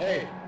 Hey.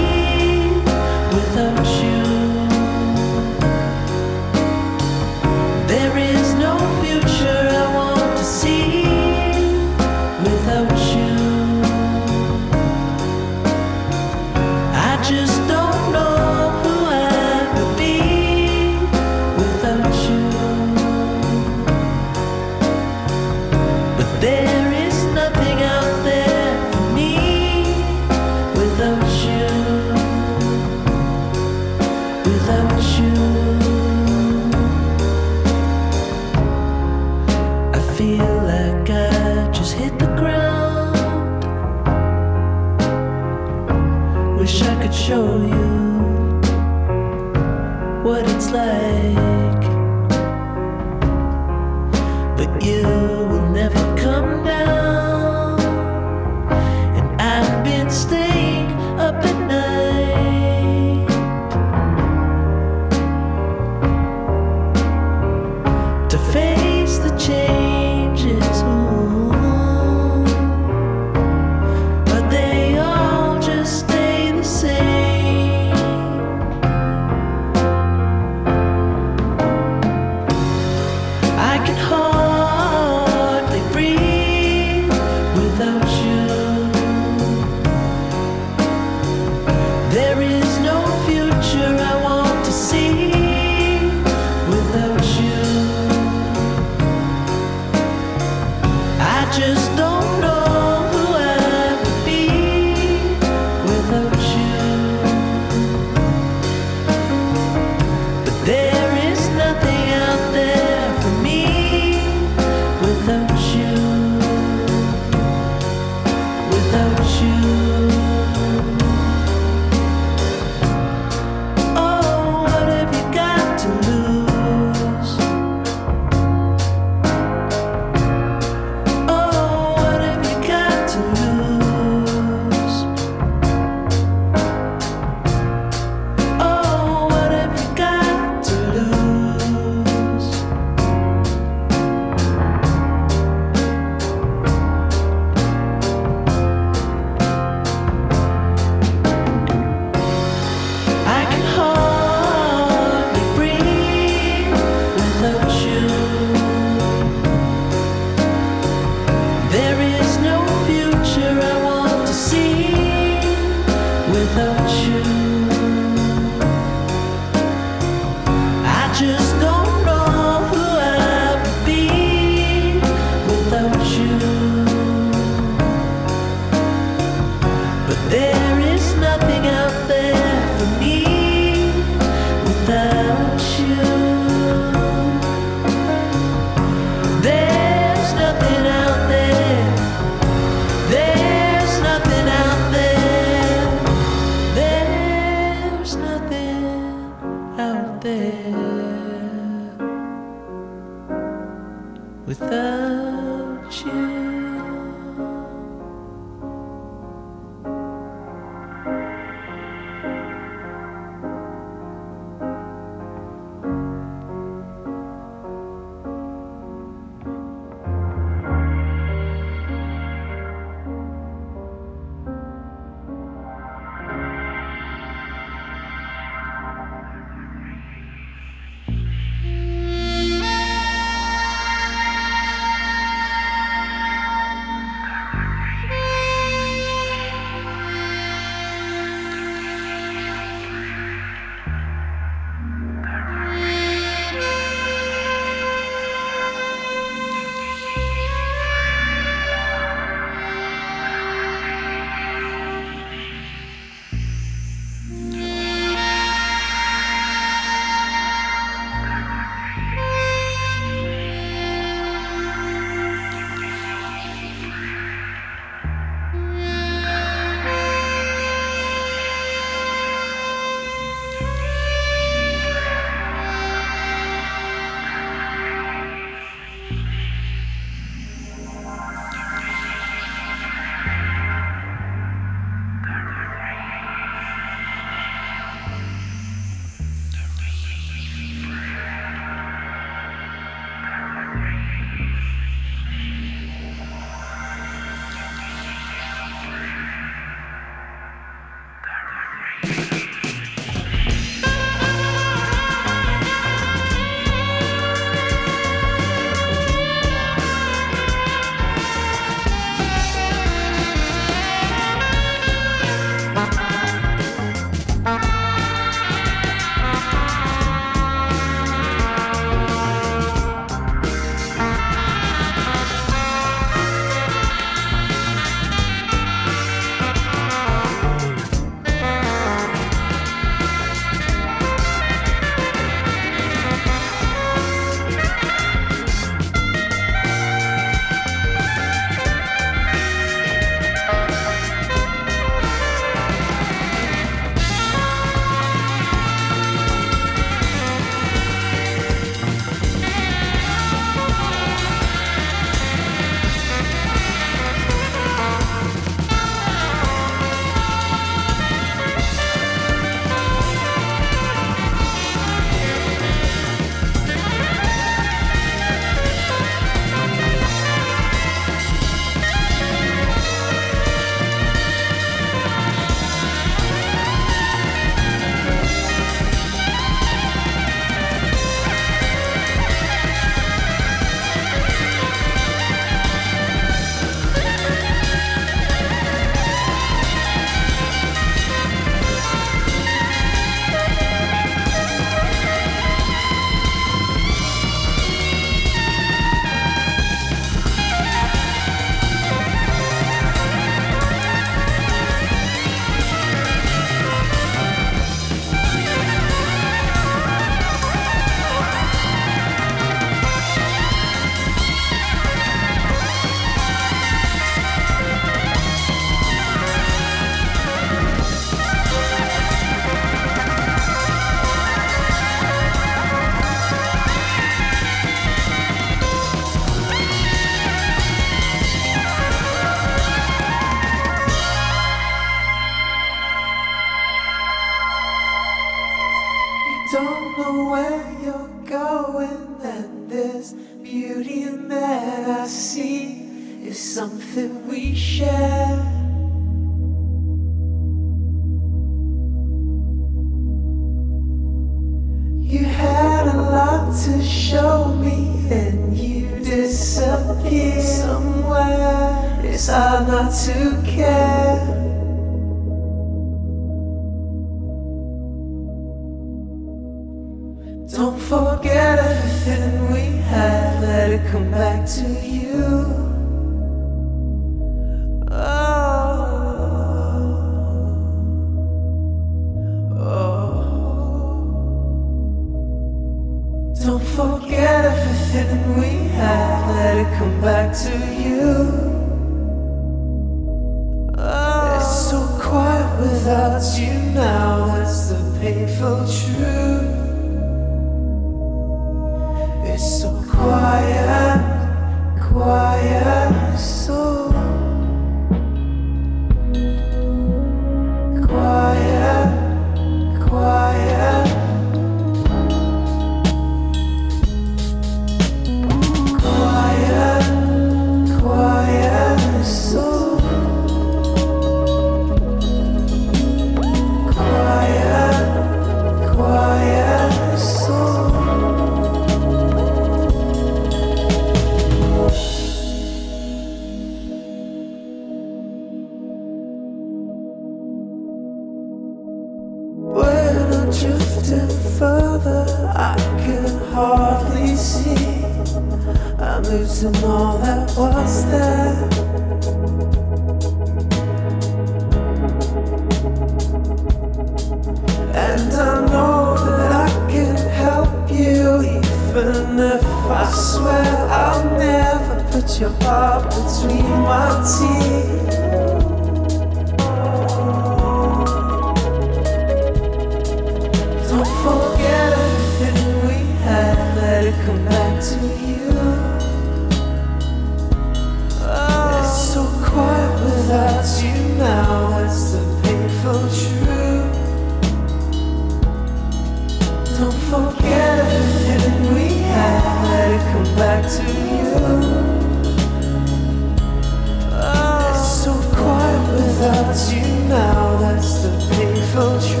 Now, that's the painful truth.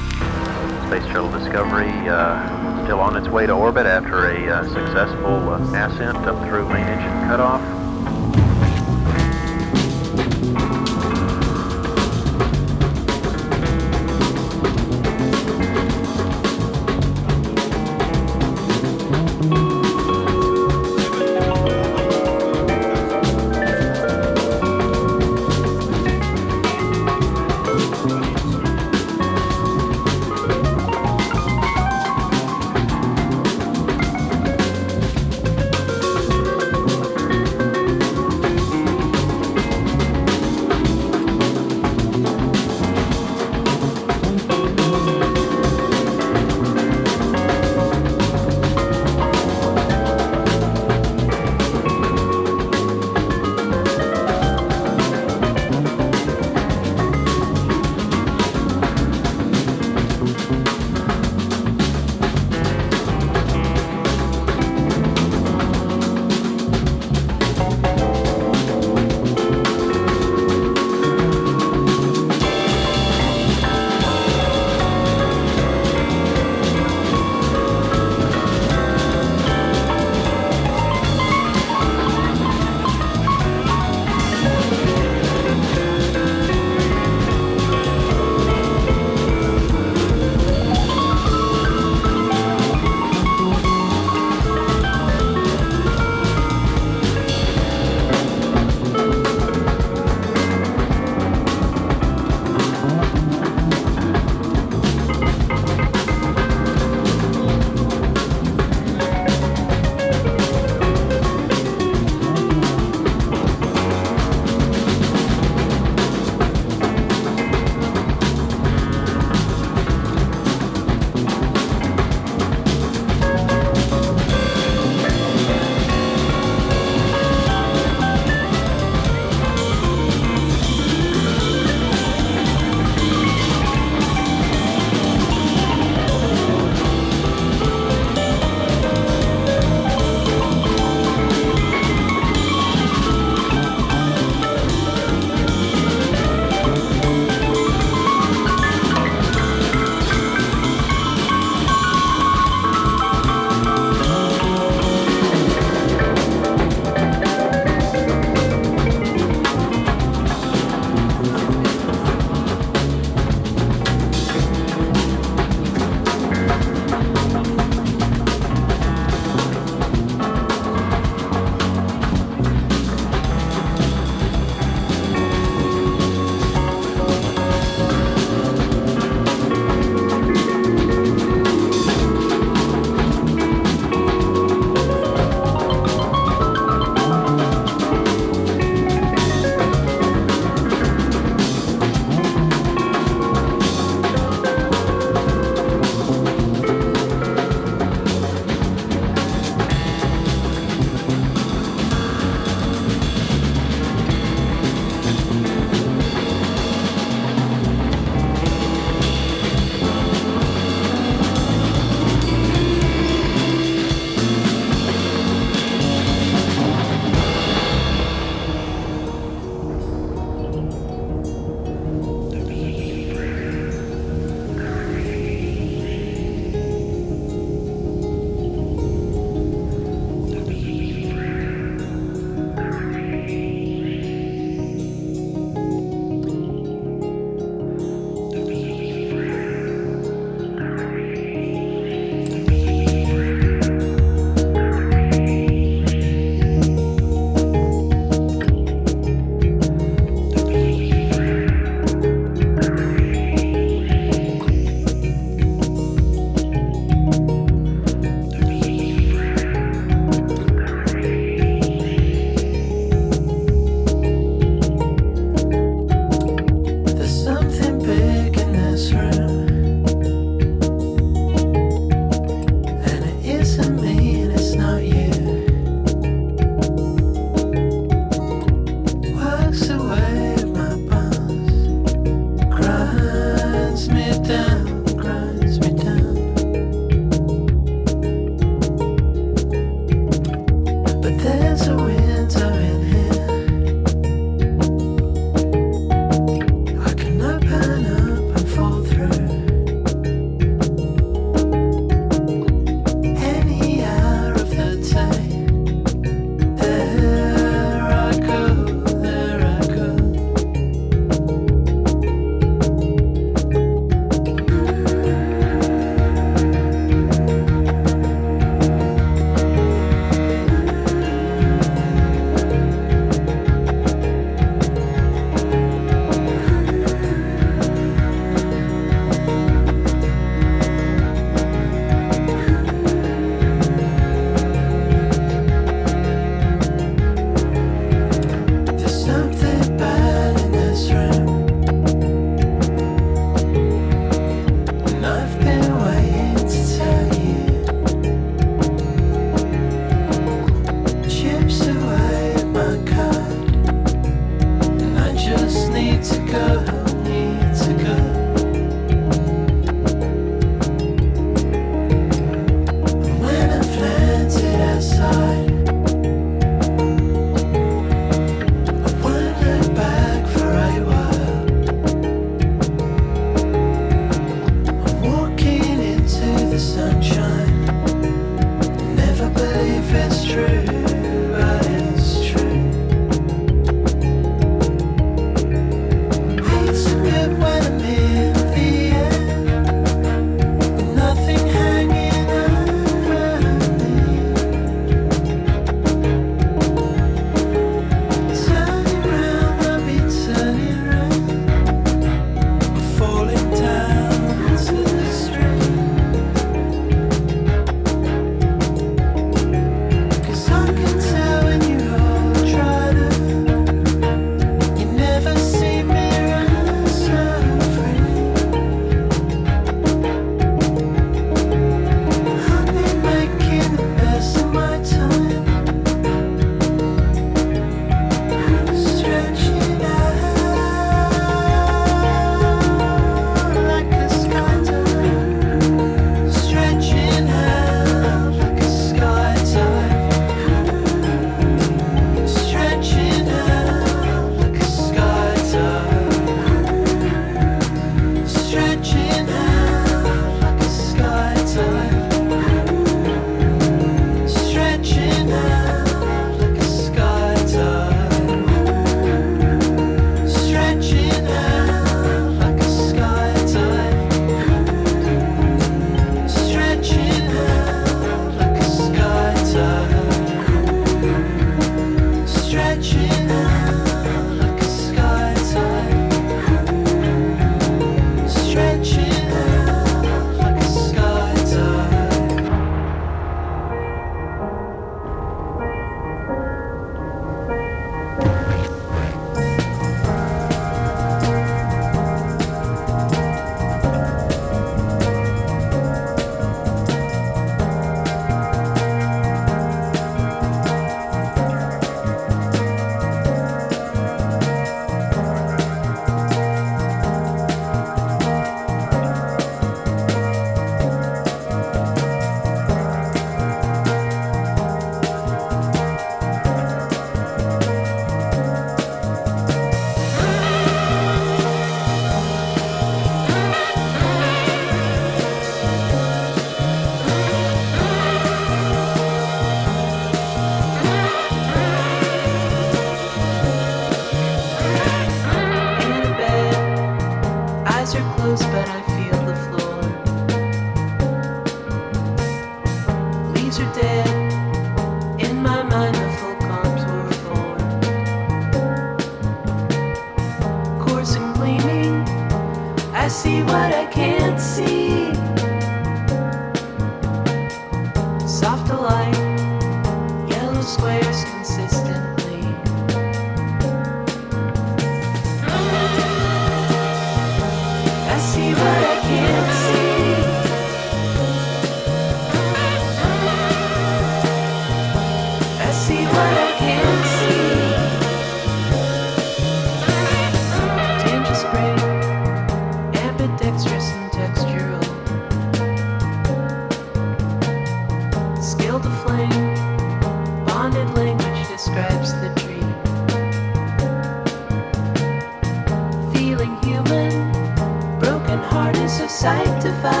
Sanctified.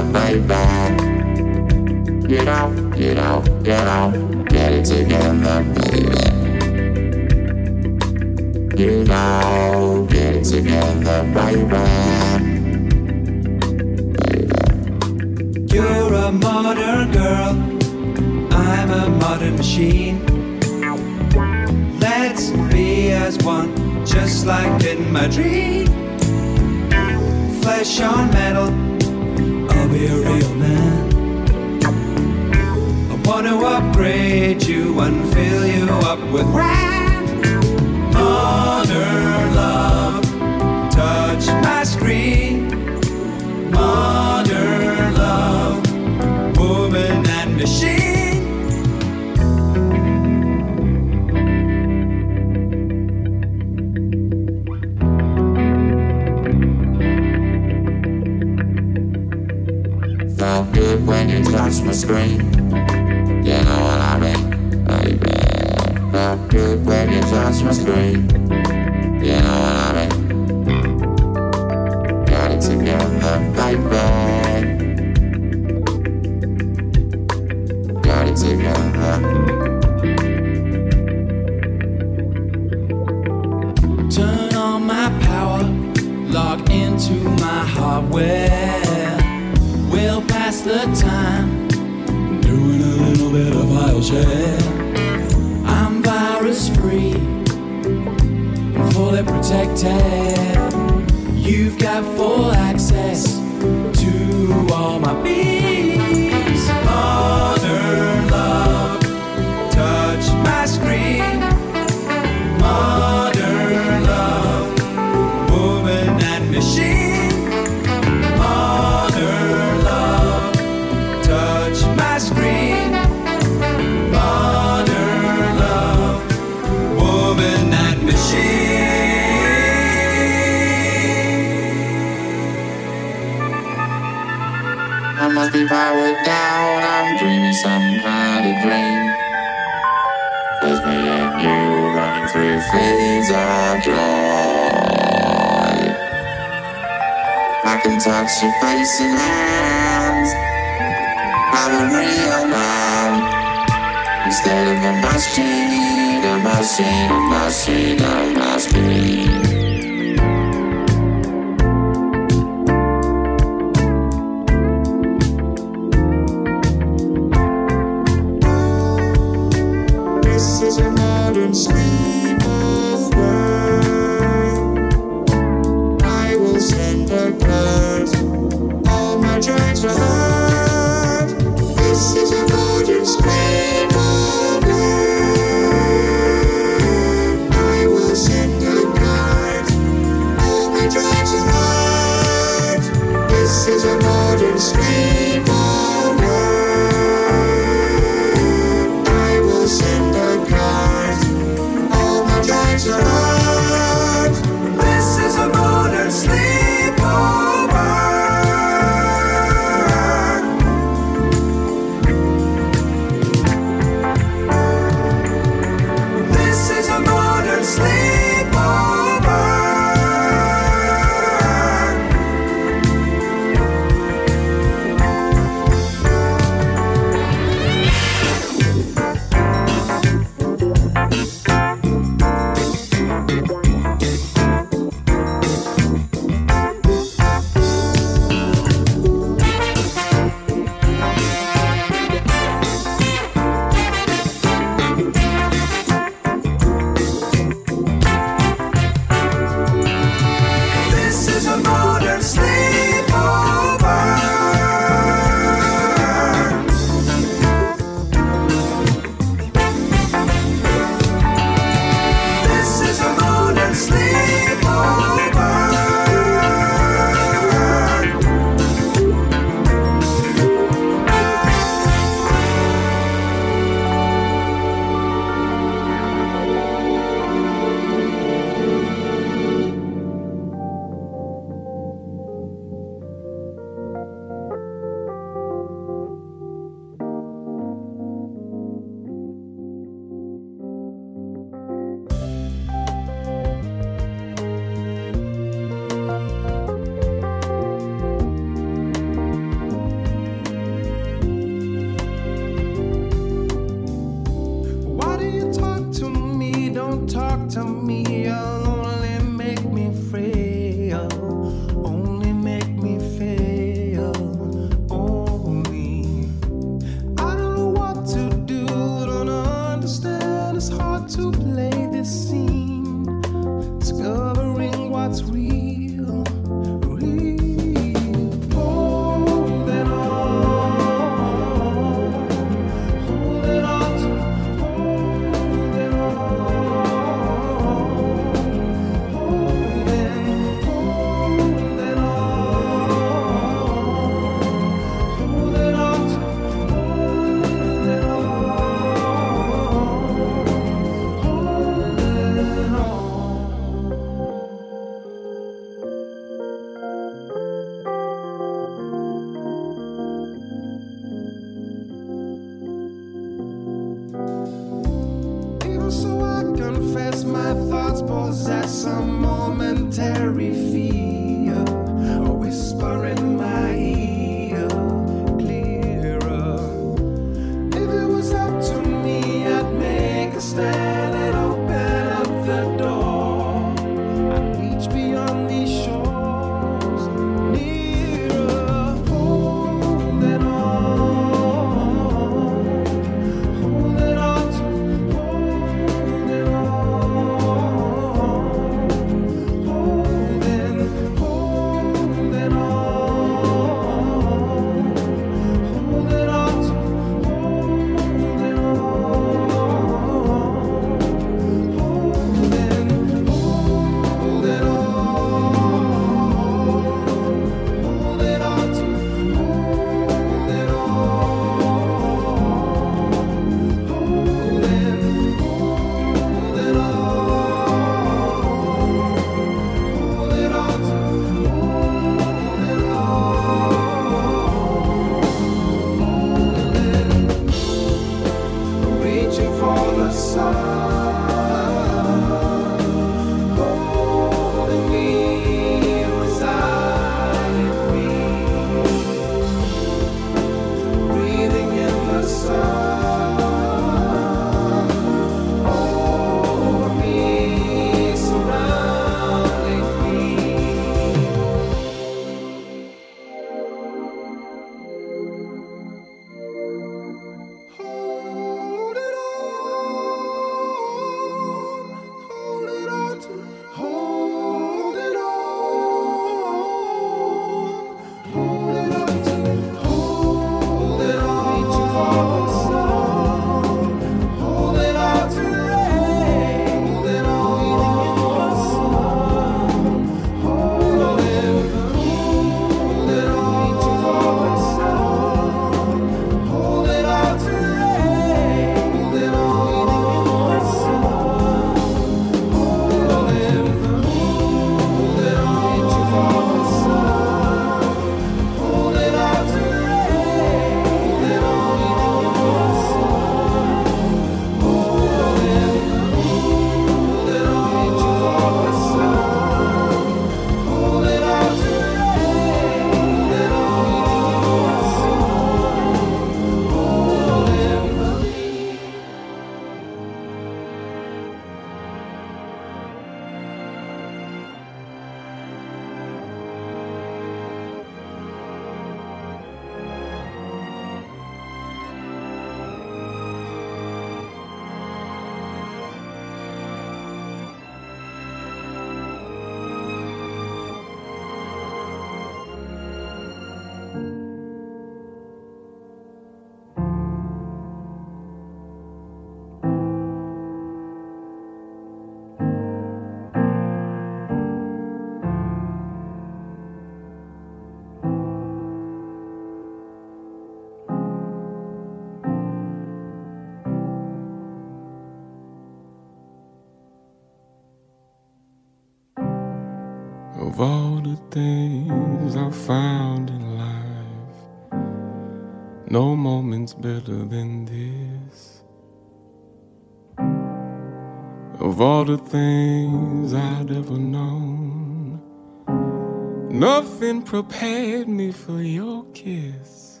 Prepared me for your kiss.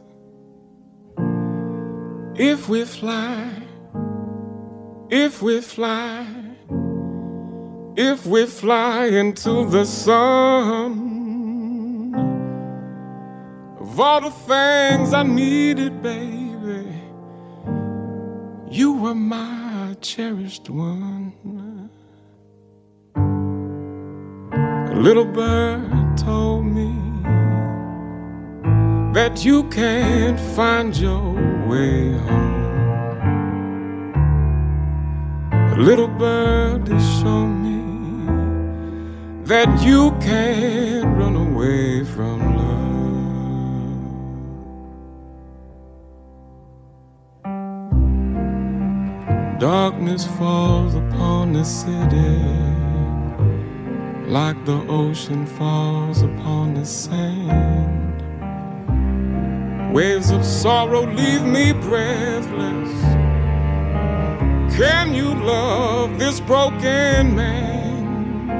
If we fly, if we fly, if we fly into the sun, of all the things I needed, baby, you were my cherished one. A little bird told that you can't find your way home. A little bird has shown me that you can't run away from love. Darkness falls upon the city like the ocean falls upon the sand. Waves of sorrow leave me breathless. Can you love this broken man?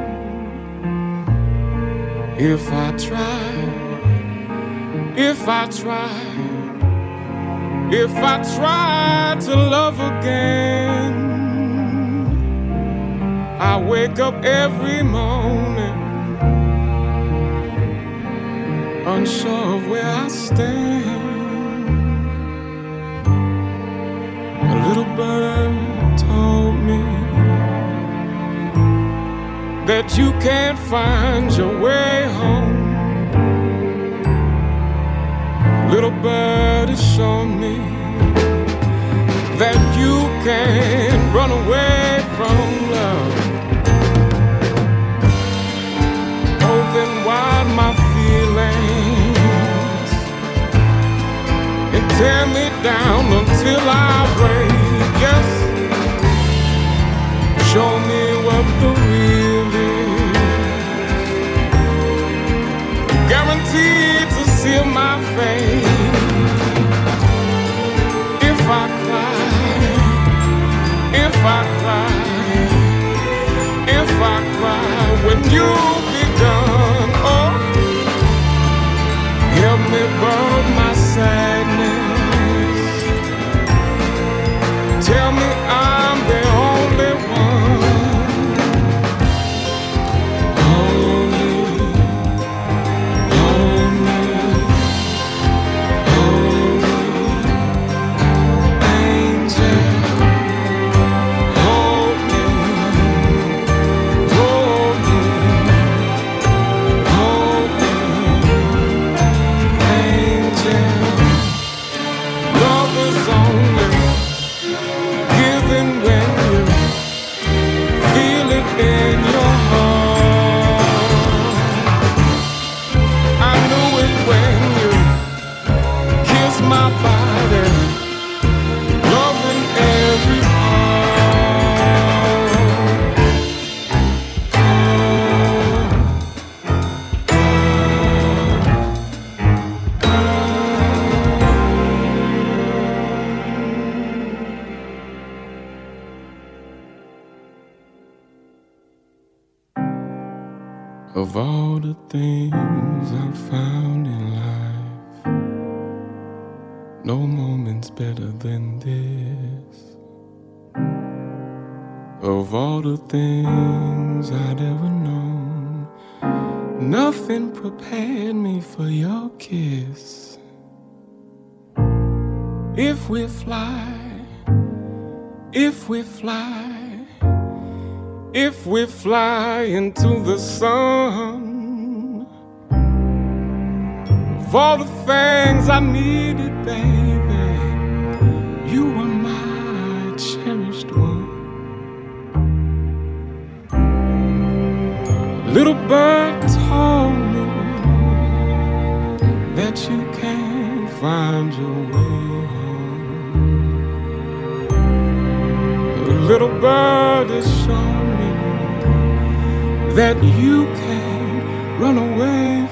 If I try, if I try, if I try to love again, I wake up every morning unsure of where I stand. That you can't find your way home. Little bird has shown me that you can't run away from love. Open wide my feelings and tear me down until I break. What the real is. Guaranteed to seal my fate. If I cry, if I cry, if I cry when you be done, oh, help me burn my fly, if we fly into the sun, of all the things I needed, baby, you were my cherished one. Little bird told me that you can't find your way little bird has shown me that you can't run away